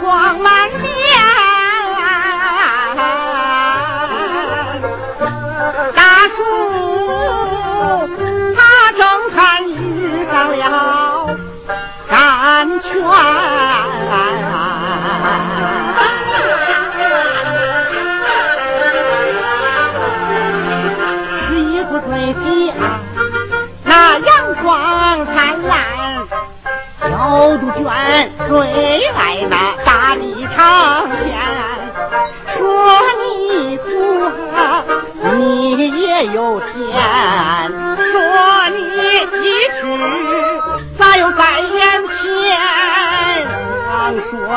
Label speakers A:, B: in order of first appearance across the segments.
A: 光满面，大树他正酣遇上了甘泉，十一那阳光。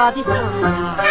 A: 我的话，别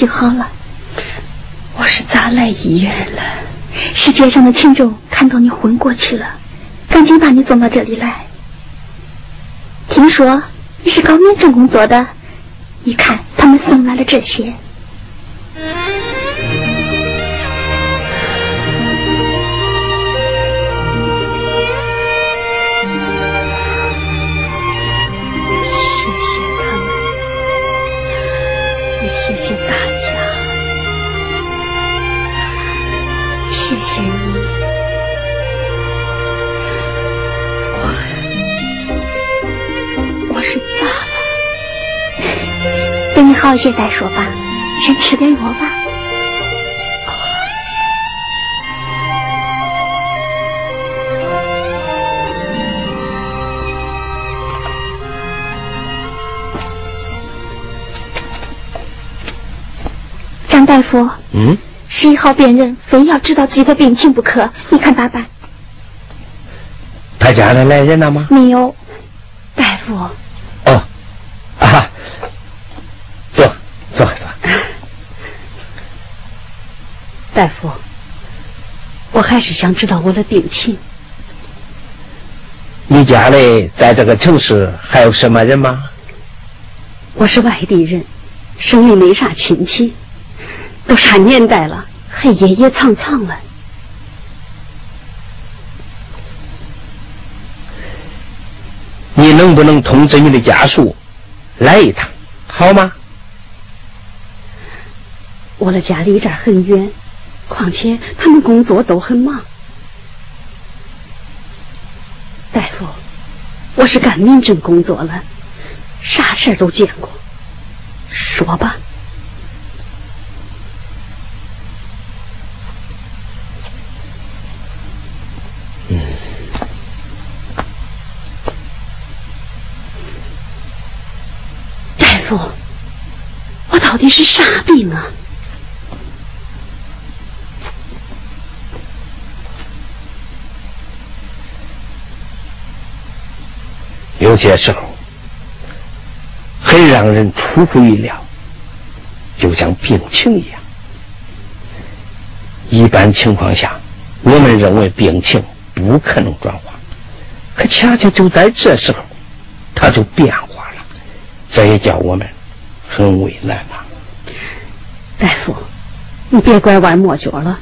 A: 就
B: 好了。我是咋来医院了？是街上的群众看到你昏过去了，赶紧把你送到这里来。听说你是搞民政工作的，你看他们送来了这些。好些再说吧，先吃点药吧。张大夫，
C: 嗯，
B: 十一号病人非要知道自己的病情不可，你看咋办？
C: 他家里来人了吗？
B: 没有，大夫。
C: 哦，啊。
D: 大夫，我还是想知道我的病情。
C: 你家里在这个城市还有什么人吗？
D: 我是外地人，省里没啥亲戚，都啥年代了，还爷爷苍苍了。
C: 你能不能通知你的家属来一趟，好吗？
D: 我的家离这儿很远。况且他们工作都很忙，大夫，我是干民政工作了，啥事儿都见过，说吧。
C: 嗯，
D: 大夫，我到底是啥病啊？
C: 有些时候很让人出乎意料，就像病情一样。一般情况下，我们认为病情不可能转化，可恰恰就在这时候，它就变化了，这也叫我们很为难呐。
D: 大夫，你别拐弯抹角了，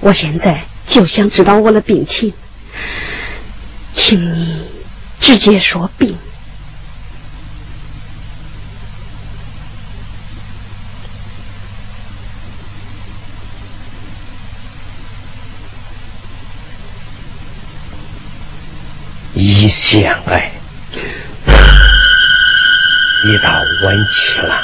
D: 我现在就想知道我的病情，请你。直接说病，
C: 胰腺癌已到晚期了。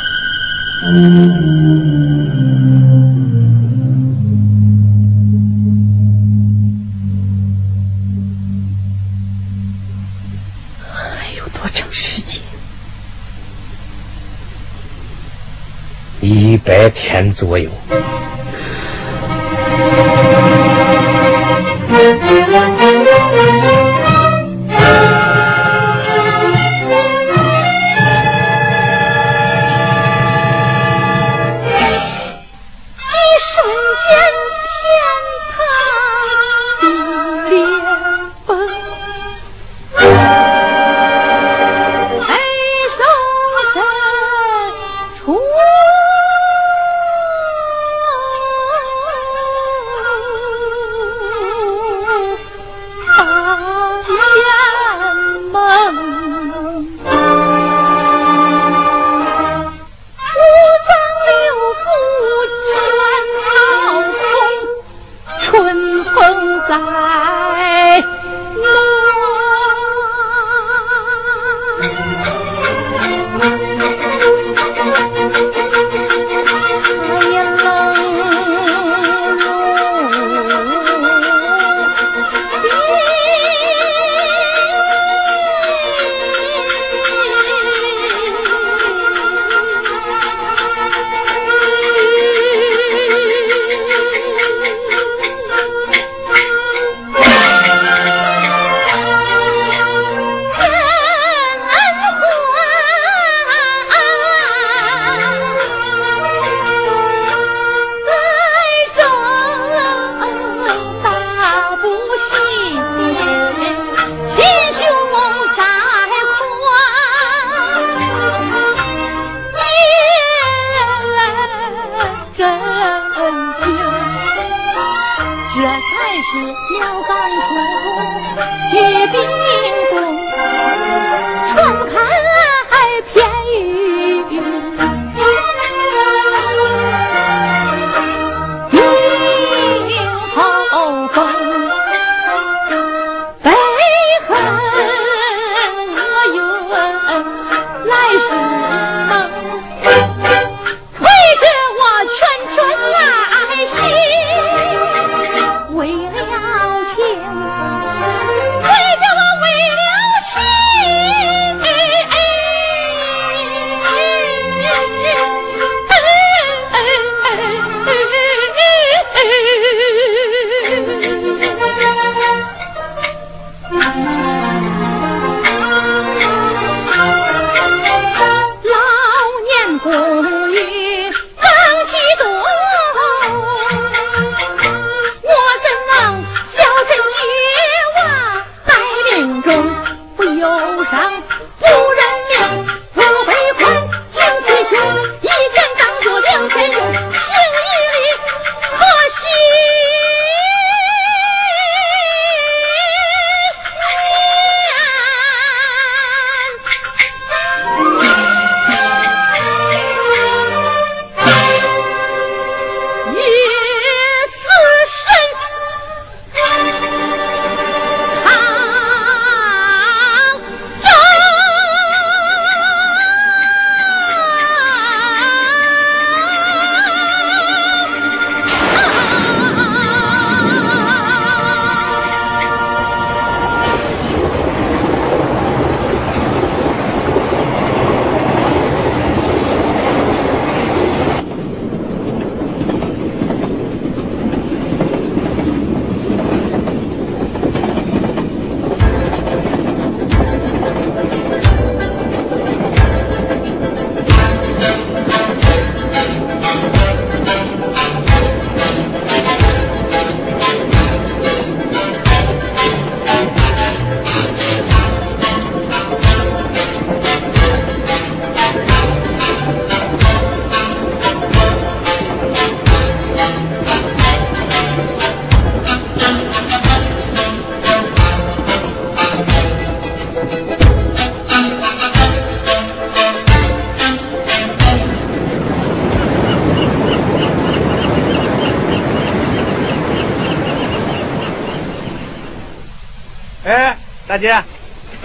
C: 一百天左右。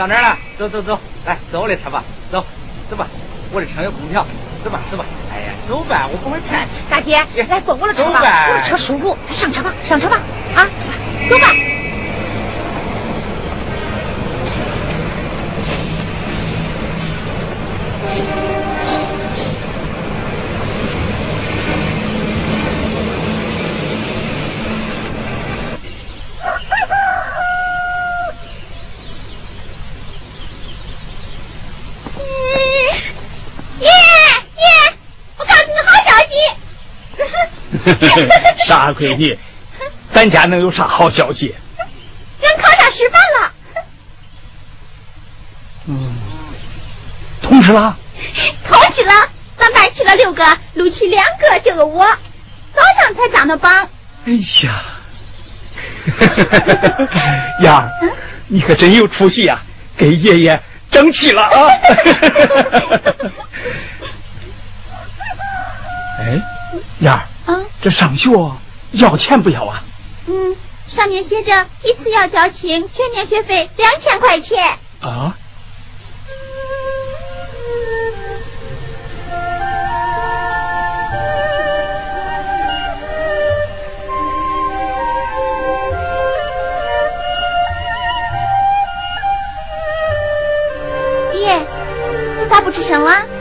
E: 到哪儿了？走走走，来坐我的车吧，走走吧，我的车有空调，走吧走吧。哎呀，走吧，我不会开。
F: 大姐，来坐我的车吧，我的车舒服，上车吧，上车吧，
G: 傻闺女，咱家能有啥好消息？
F: 人考上师范了。
G: 嗯，通知了。
F: 通知了，咱班去了六个，录取两个，就有我。早上才上的榜。
G: 哎呀，呀，你可真有出息呀，给爷爷争气了啊！哎，呀。
F: 嗯，
G: 这上学要钱不要啊？
F: 嗯，上面写着一次要交清，全年学费两千块钱。
G: 啊？
F: 爹，你咋不吱声了？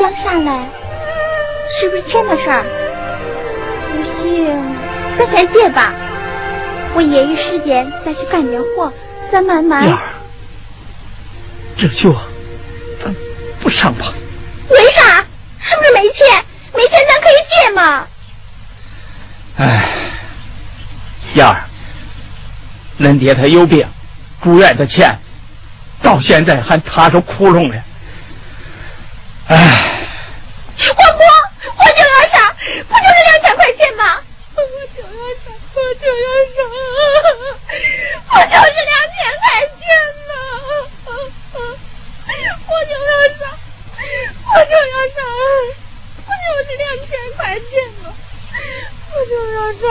F: 想上来？是不是钱的事儿？不行，咱先借吧。我业余时间再去干点活，咱慢慢。
G: 燕儿，这就咱不上吧。
F: 为啥？是不是没钱？没钱咱可以借嘛。
G: 哎，燕儿，恁爹他有病，住院的钱到现在还踏着窟窿呢。哎。
F: 我不，我就要上，不吗？我就要上，我就要上，我就是两千块钱呢！我就要上，我就要上，我就是两千块钱呢！我就要上，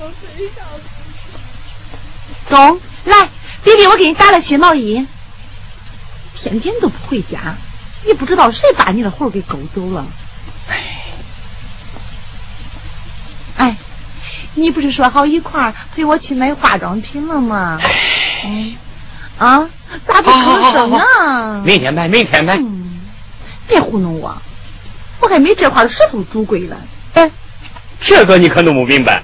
F: 我非上
H: 走，来，弟弟，我给你打了新毛衣。天天都不回家，也不知道谁把你的魂给勾走了。哎，哎你不是说好一块儿陪我去买化妆品了吗？哎，啊，咋不吭声啊？
I: 明天买，明天买。
H: 嗯，别糊弄我，我还没这块石头主贵了。
I: 哎，这个你可弄不明白。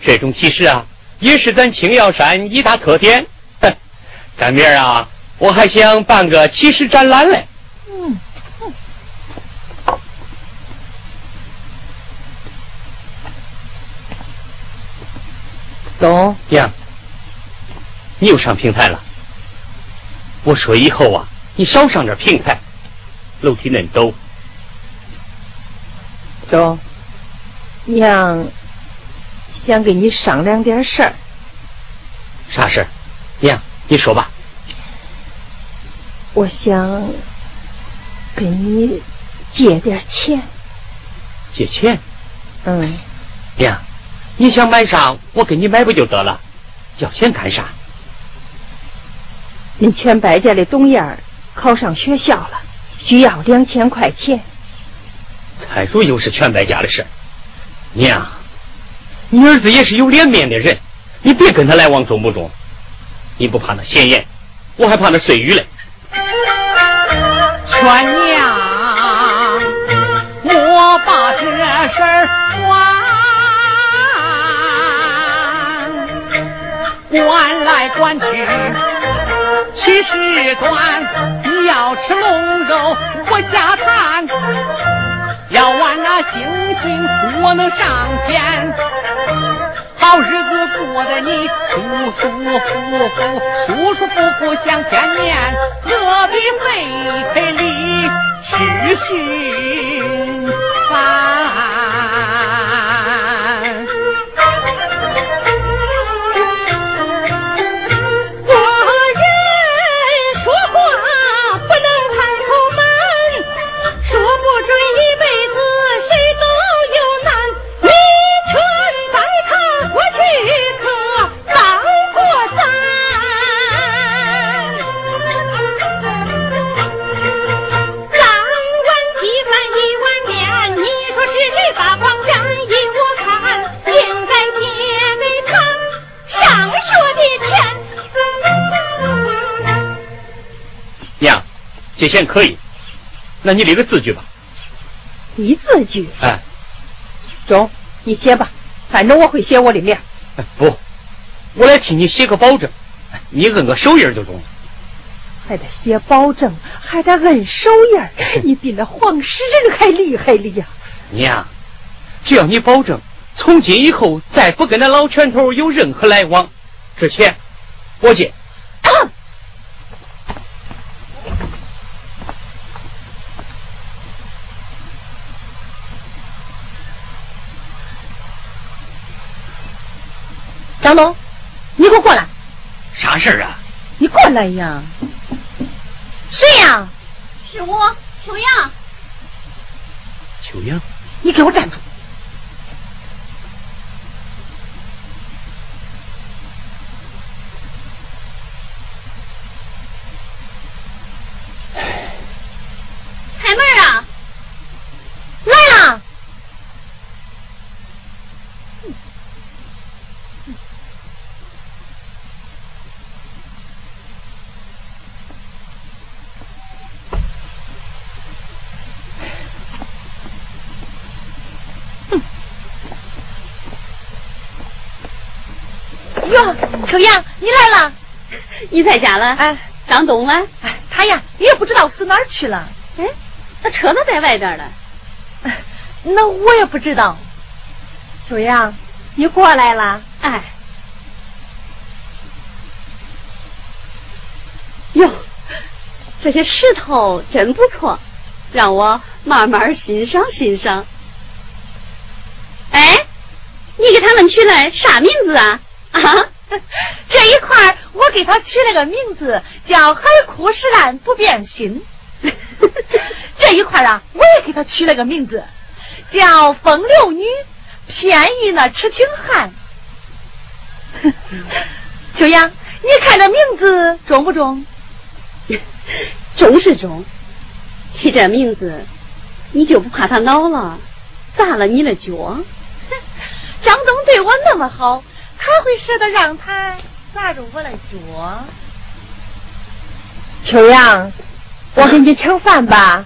I: 这种其实啊，也是咱青瑶山一大特点。哼，咱明儿啊，我还想办个骑士展览嘞。
H: 嗯。
I: 走，娘，你又上平台了。我说以后啊，你少上点平台，楼梯恁陡。
J: 走，娘想跟你商量点事儿。
I: 啥事儿？娘，你说吧。
J: 我想跟你借点钱。
I: 借钱？
J: 嗯。
I: 娘。你想买啥，我给你买不就得了？要钱干啥？
J: 你全白家的董燕考上学校了，需要两千块钱。
I: 财主又是全白家的事娘，你儿子也是有脸面的人，你别跟他来往中不重？你不怕那鲜艳，我还怕那碎鱼嘞。
K: 全娘，我把这事儿管管来管去，七十端。你要吃龙肉，我下坛；要玩那星星，我能上天。好日子过得你舒舒服服，舒舒服服享天年，何必费费力去寻烦？
I: 借钱可以，那你立个字据吧。
J: 立字据？
I: 哎，
J: 中，你写吧，反正我会写我的名。
I: 不，我来替你写个保证，你摁个手印就中了。
J: 还得写保证，还得摁手印，你比那黄石人还厉害了呀！
I: 娘，只要你保证，从今以后再不跟那老拳头有任何来往，这钱我借。
J: 张东，你给我过来！
I: 啥事儿啊？
J: 你过来呀！谁呀？
F: 是我，秋阳。
I: 秋阳，
J: 你给我站住！
F: 开门啊！
J: 来了。哟，秋阳，你来了，
H: 你在家了？
J: 哎，
H: 张东呢？
J: 哎，他呀，也不知道死哪儿去了。
H: 哎，他车都在外边了。
J: 那我也不知道。秋阳，你过来了？
H: 哎。哟，这些石头真不错，让我慢慢欣赏欣赏。哎。
D: 你给他们取了啥名字啊？啊，
H: 这一块我给他取了个名字，叫海枯石烂不变心。这一块啊，我也给他取了个名字，叫风流女，偏遇那痴情汉。秋阳，你看这名字中不中？
D: 中是中，起这名字，你就不怕他恼了，砸了你的脚？
H: 张东对我那么好，他会舍得让他砸着我的脚？
J: 秋阳，我给你盛饭吧。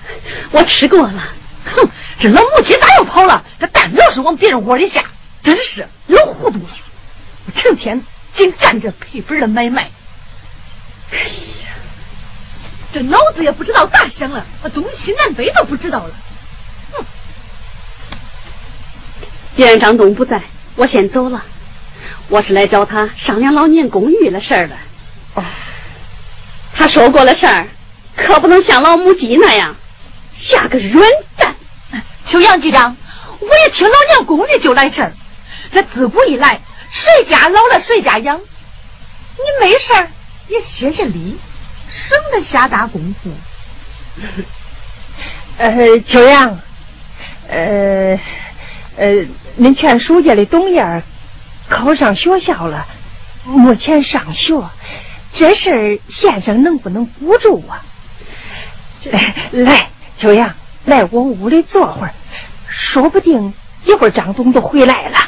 D: 我吃过了。
H: 哼，这老母鸡咋又跑了？这蛋老是往别人窝里下，真是老糊涂了。我成天净干这赔本的买卖。哎呀，这脑子也不知道咋想了，东西南北都不知道了。哼！
D: 既然张东不在，我先走了。我是来找他商量老年公寓的事儿的。
J: 哦，
D: 他说过的事儿，可不能像老母鸡那样下个软蛋。
H: 秋阳局长，我一听老年公寓就来气儿。这自古以来，谁家老了谁家养。你没事儿也歇歇力，省得瞎打功夫。
J: 呃，秋阳，呃。呃，恁劝书家的董燕考上学校了，目前上学，这事儿先生能不能补助啊？来，秋阳，来我屋里坐会儿，说不定一会儿张总都回来了。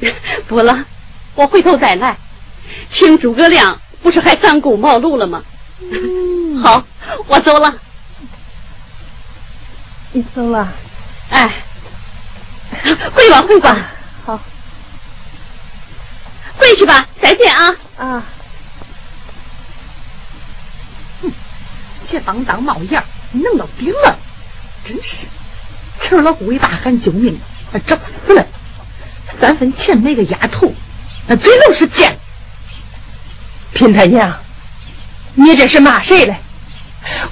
D: 不了，我回头再来。请诸葛亮不是还三顾茅庐了吗？好，我走了。
J: 你走了？
D: 哎。回吧，回吧，
J: 好，
D: 回去吧，再见啊！
J: 啊，
H: 哼，这帮当冒烟，弄到顶了，真是，陈老虎一大喊救命，找死了，三分钱没个丫头，那嘴都是贱。
J: 贫太娘，你这是骂谁嘞？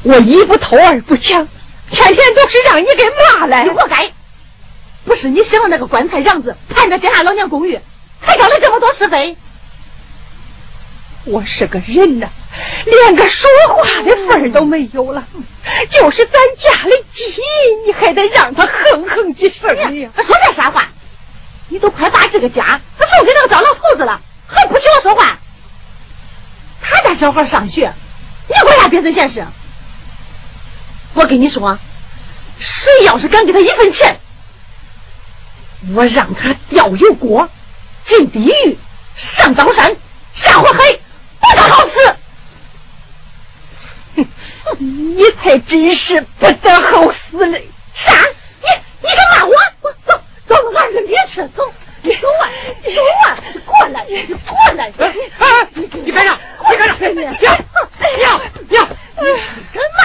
J: 我一不偷二不抢，天天都是让你给骂嘞，
H: 你活该。不是你想的那个棺材瓤子，盼着接下老娘公寓，才招了这么多是非。
J: 我是个人呐，连个说话的份儿都没有了。就是咱家的鸡，你还得让他哼哼几声
H: 呢。说这啥话？你都快把这个家送给那个糟老头子了，还不许我说话？他家小孩上学，你管啥别人闲事？我跟你说，谁要是敢给他一分钱，我让他掉油锅、进地狱、上刀山、下火海，不得好死！
J: 你才真是不得好死嘞！
H: 啥？你你敢骂我？我走走，俺跟别吃，走，你走啊，走啊，过来，你过来！
K: 哎！你你干啥？你干啥？
H: 娘娘娘，你敢骂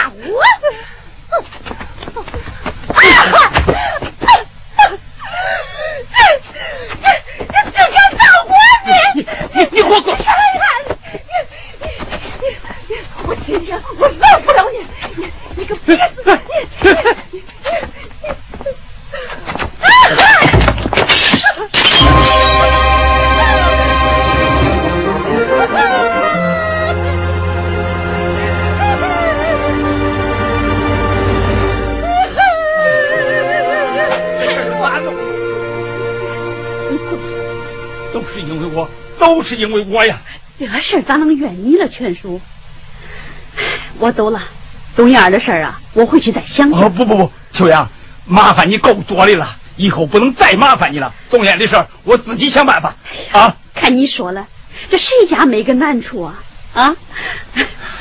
K: 是因为我呀！
D: 这事儿咋能怨你了，全叔？我走了，东燕的事儿啊，我回去再想想。
K: 哦，不不不，秋阳，麻烦你够多的了，以后不能再麻烦你了。东燕的事儿我自己想办法。啊，
D: 看你说了，这谁家没个难处啊？啊，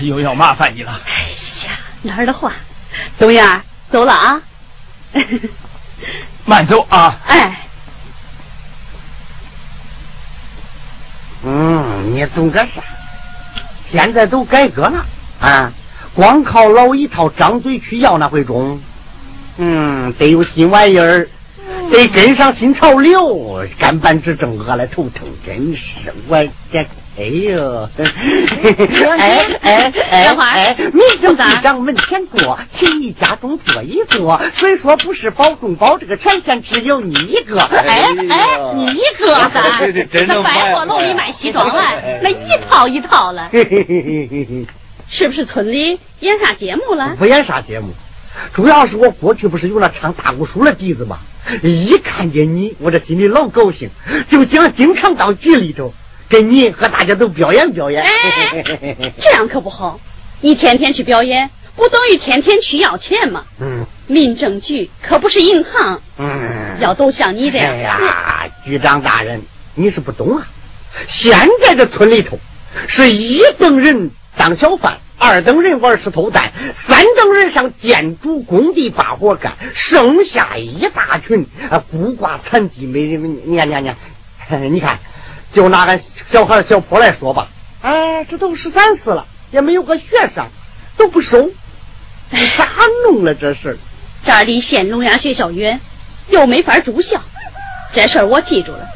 K: 又要麻烦你了。
D: 哎呀，哪儿的话，东燕走了啊。
K: 慢走啊。
D: 哎。
L: 嗯，你懂个啥？现在都改革了啊，光靠老一套张嘴去要那会中。嗯，得有新玩意儿，得跟上新潮流，干办执政饿了头疼，真是我这。哎呦，哎哎哎
D: 等会儿
L: 哎，民政局长门前过，请你家中坐一坐。虽说不是保中保，这个权限只有你一个。
D: 哎哎，你一个那百货楼里卖西装来，那一套一套了，
L: 嘿嘿嘿嘿嘿嘿。
D: 是不是村里演啥节目了？
L: 不演啥节目，主要是我过去不是有那唱大鼓书的底子吗？一看见你，我这心里老高兴，就想经常到局里头跟你和大家都表演表演。
D: 哎，这样可不好，你天天去表演，不等于天天去要钱吗？
L: 嗯
D: 民政局可不是银行，
L: 嗯，
D: 要都像你这样。
L: 哎呀，局长大人，你是不懂啊！现在这村里头是一等人当小贩，二等人玩石头蛋，三等人上建筑工地把活干，剩下一大群啊孤寡残疾没人 你看你看。你看，就拿俺小孩小坡来说吧，哎，这都十三四了，也没有个学生，都不收，你咋弄了这事儿？
D: 这儿离县聋哑学校远，又没法住校，这事儿我记住了。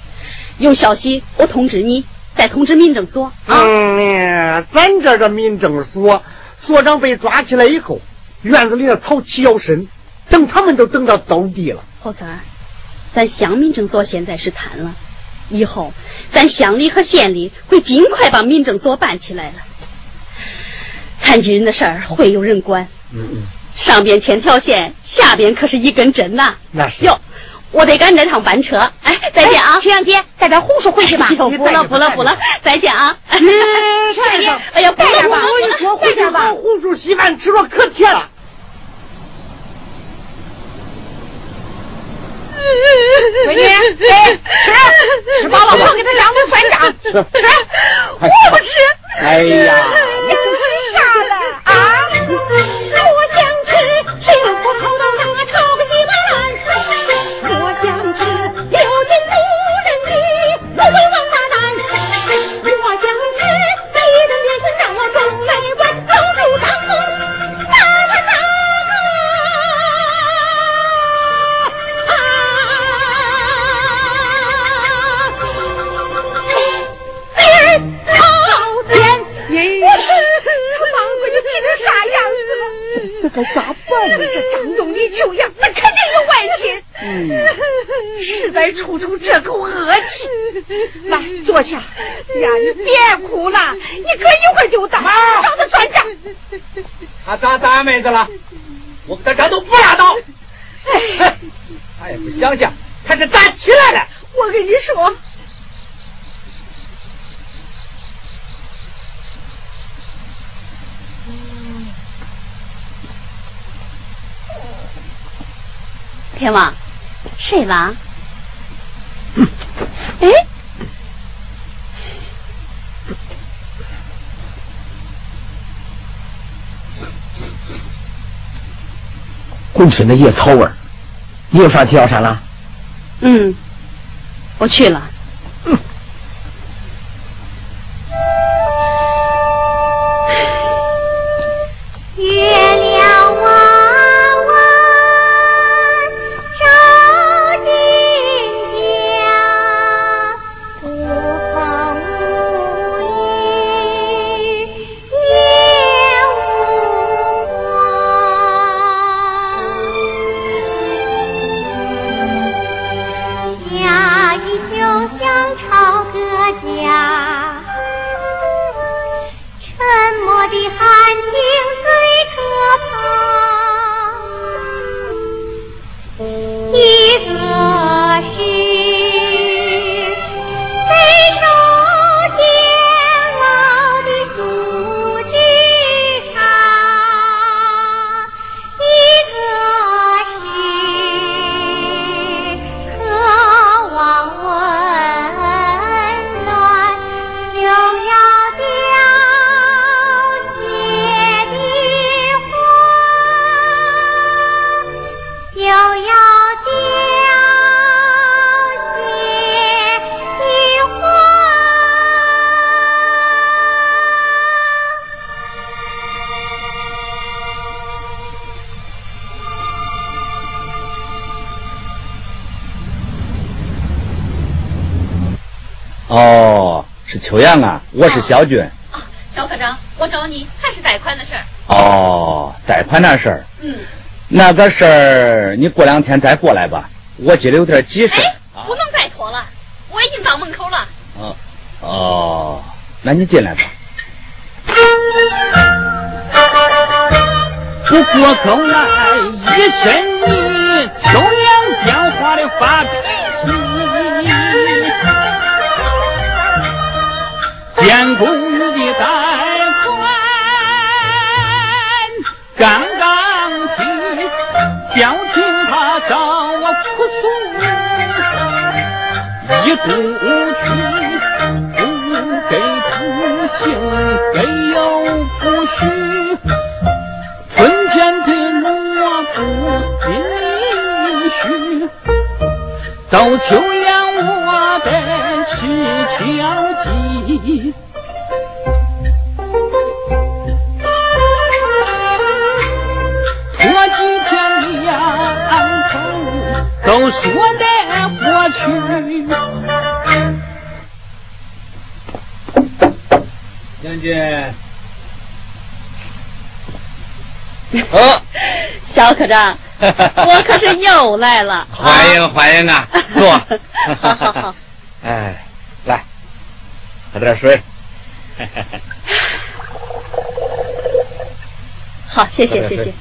D: 有消息我通知你，再通知民政所啊。
L: 嗯，咱这个民政所所长被抓起来以后，院子里的草齐腰深，等他们都等到兜底了。
D: 后三儿，咱乡民政所现在是瘫了，以后咱乡里和县里会尽快把民政所办起来了。残疾人的事儿会有人管，
L: 嗯嗯，
D: 上边牵条线，下边可是一根针呐。
L: 那是
D: 哟，我得赶这趟班车。哎，再见啊，
H: 曲阳姐，带点胡说回去吧。
D: 哟，不了不了不了，再见啊。
L: 哎
D: 再见。哎呀，不了不了
L: 我回去把红薯稀饭吃了可甜了。
H: 闺女，哎，吃吃饱了，我给他两顿算账。
L: 吃
H: 吃，我不吃。
L: 哎呀，
H: 你吃
L: 该咋办呢？
H: 这张东李秋阳，那肯定有外心。
L: 嗯，
H: 实在出出这口恶气。来，坐下。呀，你别哭了，你哥一会儿就到，找 他算账。
K: 他咋咋妹子了？我给他这都不拉倒。
H: 哎，
K: 他也不想想，他是咋起来的？
H: 我跟你说，
D: 天王，谁王？哎，
K: 滚春的野草味儿，你又上去药山了？
D: 嗯，我去了。
K: 哦，是
M: 是秋阳啊，我是小军。
D: 啊，肖科长，我找你还是贷款的事儿。
M: 哦，贷款那事儿。
D: 嗯。
M: 那个事儿，你过两天再过来吧。我今儿有点急事。
D: 哎，不能再拖了，我已经到门口了。
M: 哦哦，那你进来吧。
K: 我过口一肚去，不给不行，给又不许。春天的路啊不允许，到秋阳
D: 肖科长，我可是又来了。
M: 欢迎欢迎啊，坐。
D: 好 好好。
M: 哎，来，喝点水。
D: 好，谢谢谢谢。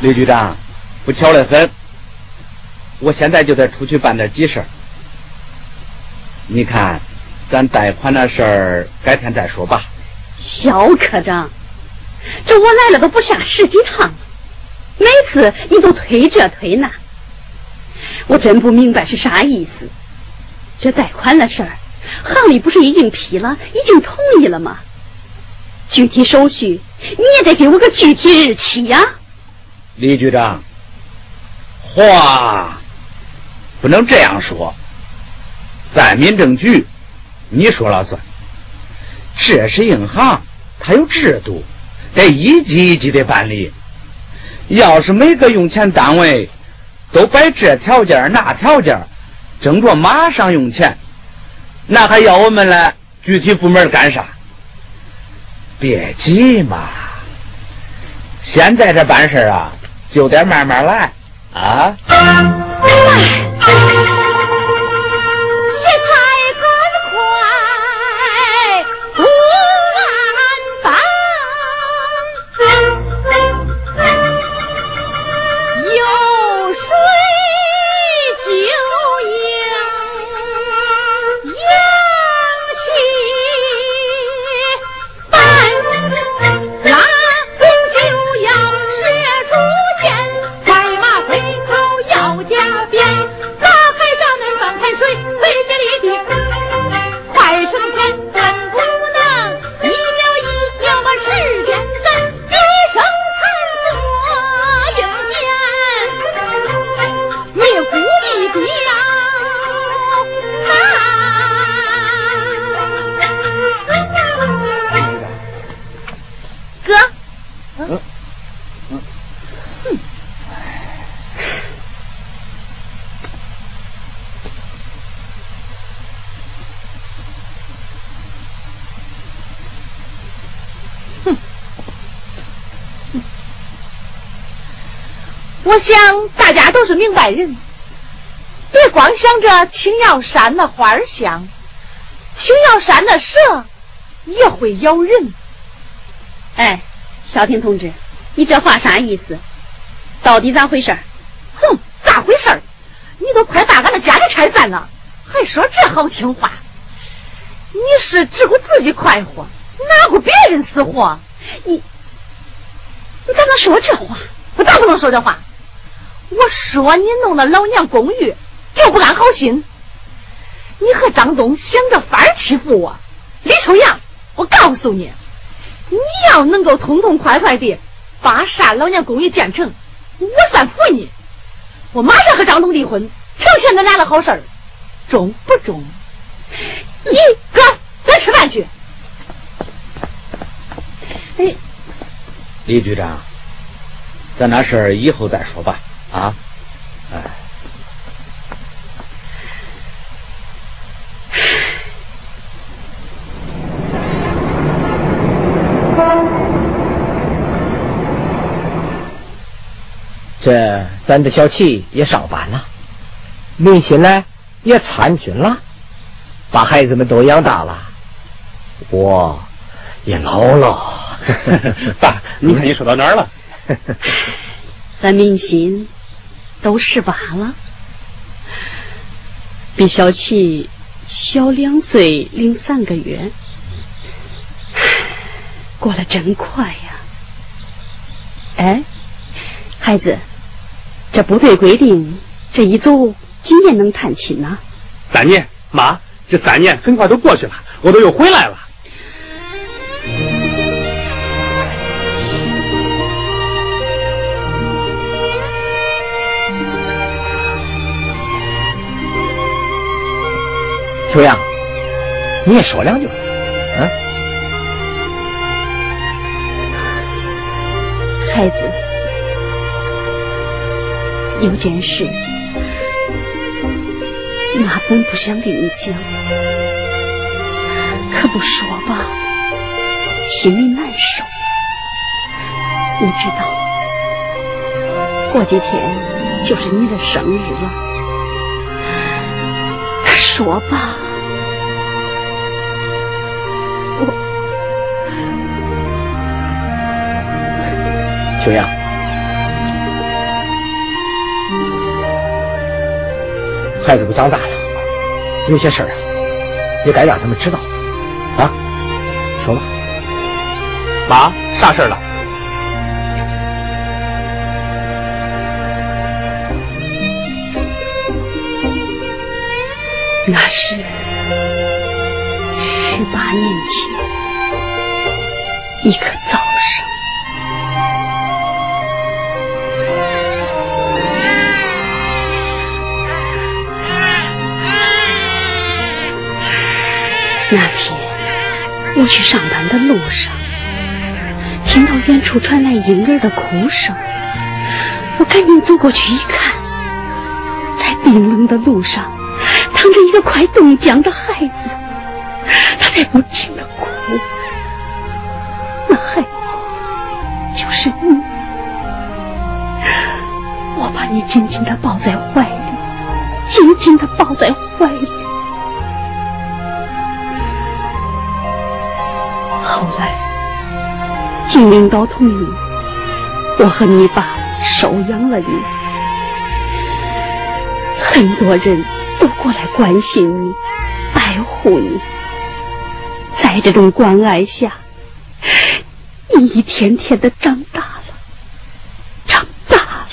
M: 李局长，不巧得很。我现在就得出去办点急事你看，咱贷款的事儿改天再说吧。
D: 肖科长，这我来了都不下十几趟了，每次你都推这推那，我真不明白是啥意思。这贷款的事儿，行里不是已经批了，已经同意了吗？具体手续你也得给我个具体日期呀。
M: 李局长，话。不能这样说，在民政局，你说了算。这是银行，它有制度，得一级一级的办理。要是每个用钱单位都摆这条件那条件，争着马上用钱，那还要我们来具体部门干啥？别急嘛，现在这办事啊，就得慢慢来啊。
H: 我想大家都是明白人，别光想着青瑶山的花香，青瑶山的蛇也会咬人。
D: 哎，小婷同志，你这话啥意思？到底咋回事？
H: 哼，咋回事？你都快把俺的家给拆散了，还说这好听话？你是只顾自己快活，哪顾别人死活？
D: 你你咋能说这话？
H: 我咋不能说这话？我说你弄的老娘公寓就不安好心，你和张东想着法儿欺负我，李秋阳，我告诉你，你要能够痛痛快快的把杀老娘公寓建成，我算服你，我马上和张东离婚，成全咱俩的好事儿，中不中？你哥，咱吃饭去。
M: 哎，李局长。咱那事儿以后再说吧，啊，哎。
L: 这咱的小气也上班了，明心呢也参军了，把孩子们都养大了，我也老了。
K: 爸，你看你说到哪儿了？
D: 咱明心都十八了，比小琪小两岁零三个月，过得真快呀！哎，孩子，这部队规定，这一走几年能探亲呢？
K: 三年，妈，这三年很快都过去了，我都又回来了。
L: 秋阳，你也说两句，嗯？
D: 孩子，有件事，妈本不想跟你讲，可不说吧，心里难受。你知道，过几天就是你的生日了，说吧。
L: 秋阳，孩子都长大了，有些事儿啊，也该让他们知道啊。说吧，
K: 妈，啥事儿了？
D: 那是十八年前一个那天我去上班的路上，听到远处传来婴儿的哭声，我赶紧走过去一看，在冰冷的路上躺着一个快冻僵的孩子，他在不停的哭。那孩子就是你，我把你紧紧的抱在怀里，紧紧的抱在怀里。后来，经领导同意，我和你爸收养了你。很多人都过来关心你，爱护你。在这种关爱下，你一天天的长大了，长大了。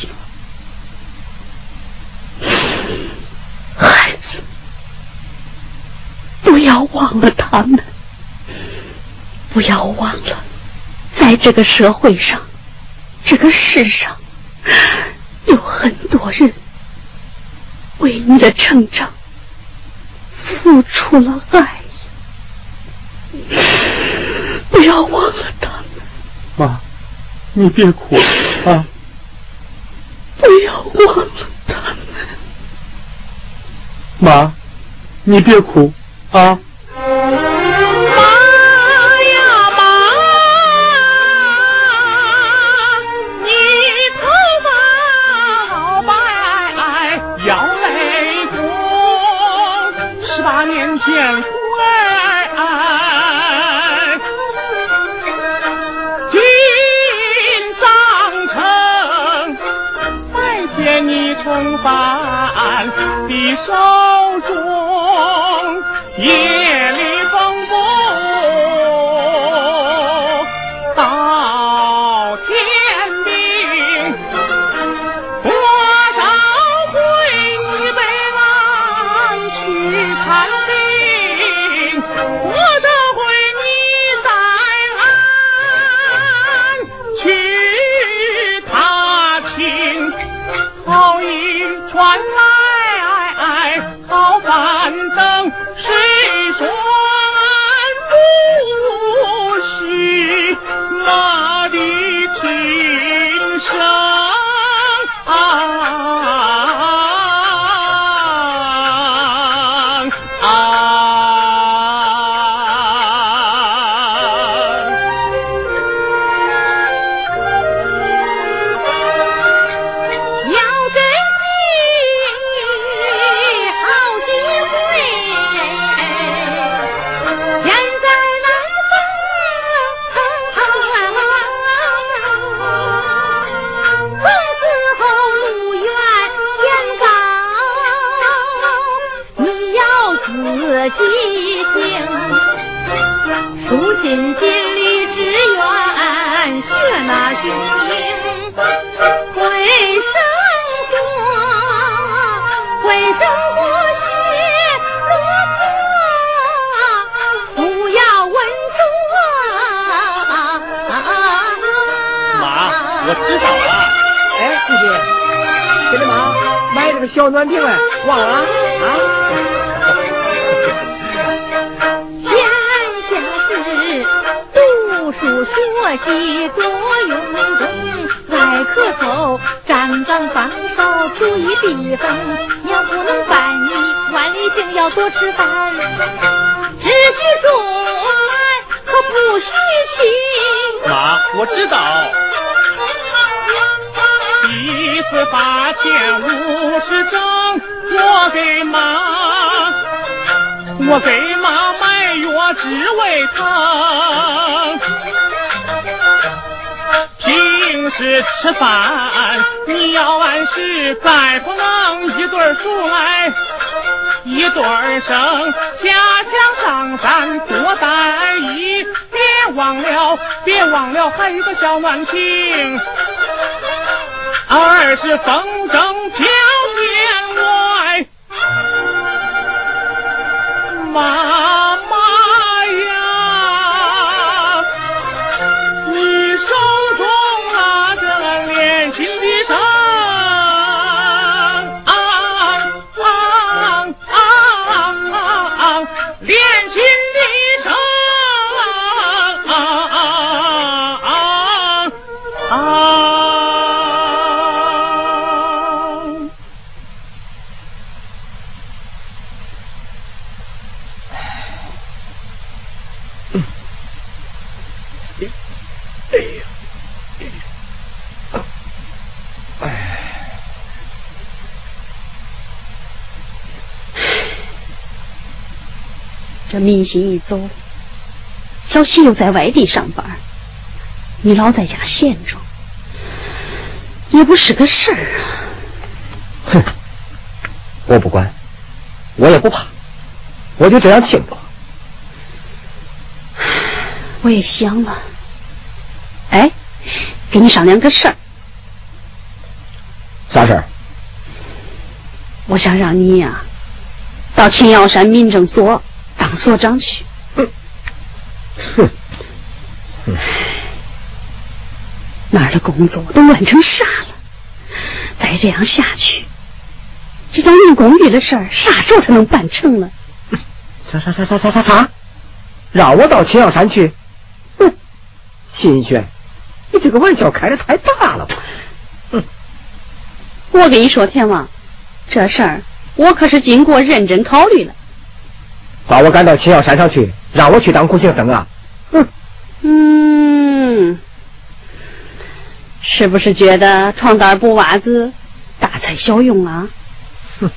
D: 孩子，不要忘了他们。不要忘了，在这个社会上，这个世上，有很多人为你的成长付出了爱。不要忘了他们。
K: 妈，你别哭啊！
D: 不要忘了他们。
K: 妈，你别哭啊！
N: 你重返的手中
O: 一买这个小暖瓶哎，忘了啊？
P: 闲暇时读书学习多用功，爱咳嗽、站岗防守，注意避风。要不能办你万里行，要多吃饭。只许说爱，可不许亲。
N: 妈，我知道。一次八千五十整，我给妈，我给妈买药治胃疼。平时吃饭你要按时，再不能一对儿来一对儿生。下乡上山多带衣，别忘了，别忘了还有个小暖瓶。二是风筝飘天外，马
D: 这明星一走，小喜又在外地上班，你老在家闲着，也不是个事儿啊。
O: 哼，我不管，我也不怕，我就这样听着。
D: 我也想了，哎，跟你商量个事儿。
O: 啥事儿？
D: 我想让你呀，到青瑶山民政所。当所长去，
O: 哼，哼，
D: 那儿的工作都乱成啥了？再这样下去，这老年公寓的事儿啥时候才能办成了？
O: 啥啥啥啥啥啥啥？让我到青阳山去？哼，新轩，你这个玩笑开的太大了吧？
D: 哼，我跟你说，田王，这事儿我可是经过认真考虑了。
O: 把我赶到青瑶山上去，让我去当苦行僧啊！
D: 哼，嗯，是不是觉得床单布袜子大材小用啊？
O: 哼，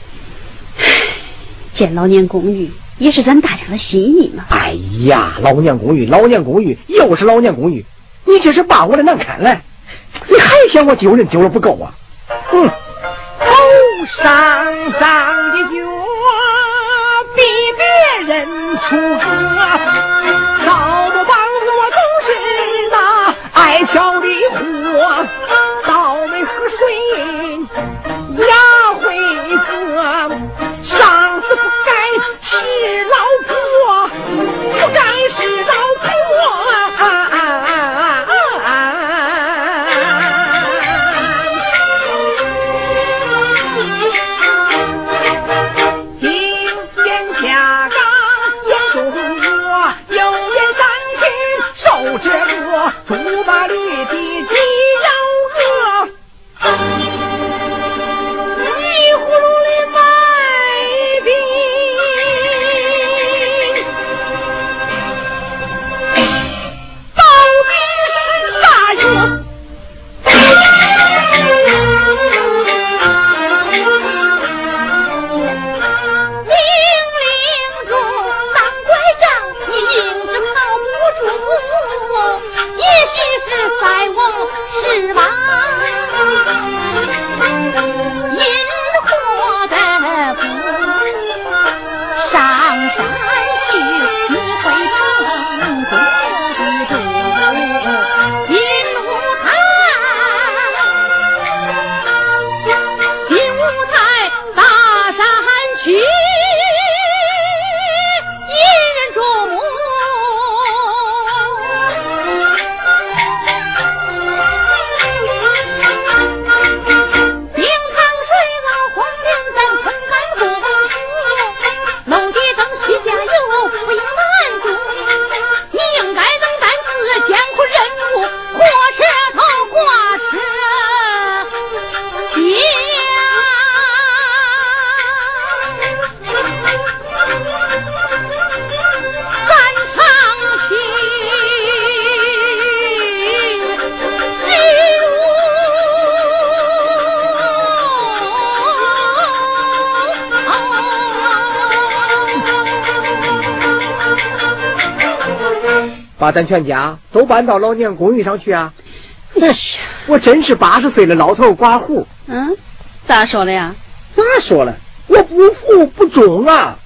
D: 建老年公寓也是咱大家的心意嘛。
O: 哎呀，老年公寓，老年公寓，又是老年公寓，你这是把我的难堪来，你还嫌我丢人丢的不够啊？嗯，
N: 头上长的角。比别人出歌，
O: 把咱全家都搬到老年公寓上去啊！
D: 那是，
O: 我真是八十岁的老头寡妇。
D: 嗯，咋说的呀？
O: 咋说了？我不服不中啊！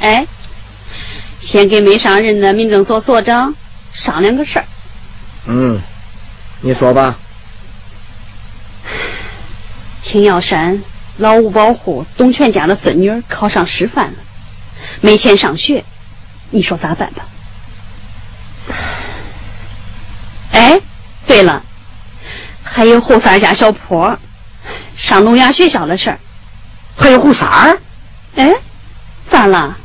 D: 哎，先给没上任的民政所所长商量个事儿。
O: 嗯，你说吧。
D: 青瑶山老五保护董全家的孙女儿考上师范了，没钱上学，你说咋办吧？哎，对了，还有后三家小坡上聋哑学校的事儿。
O: 还有胡三儿？
D: 哎，咋了？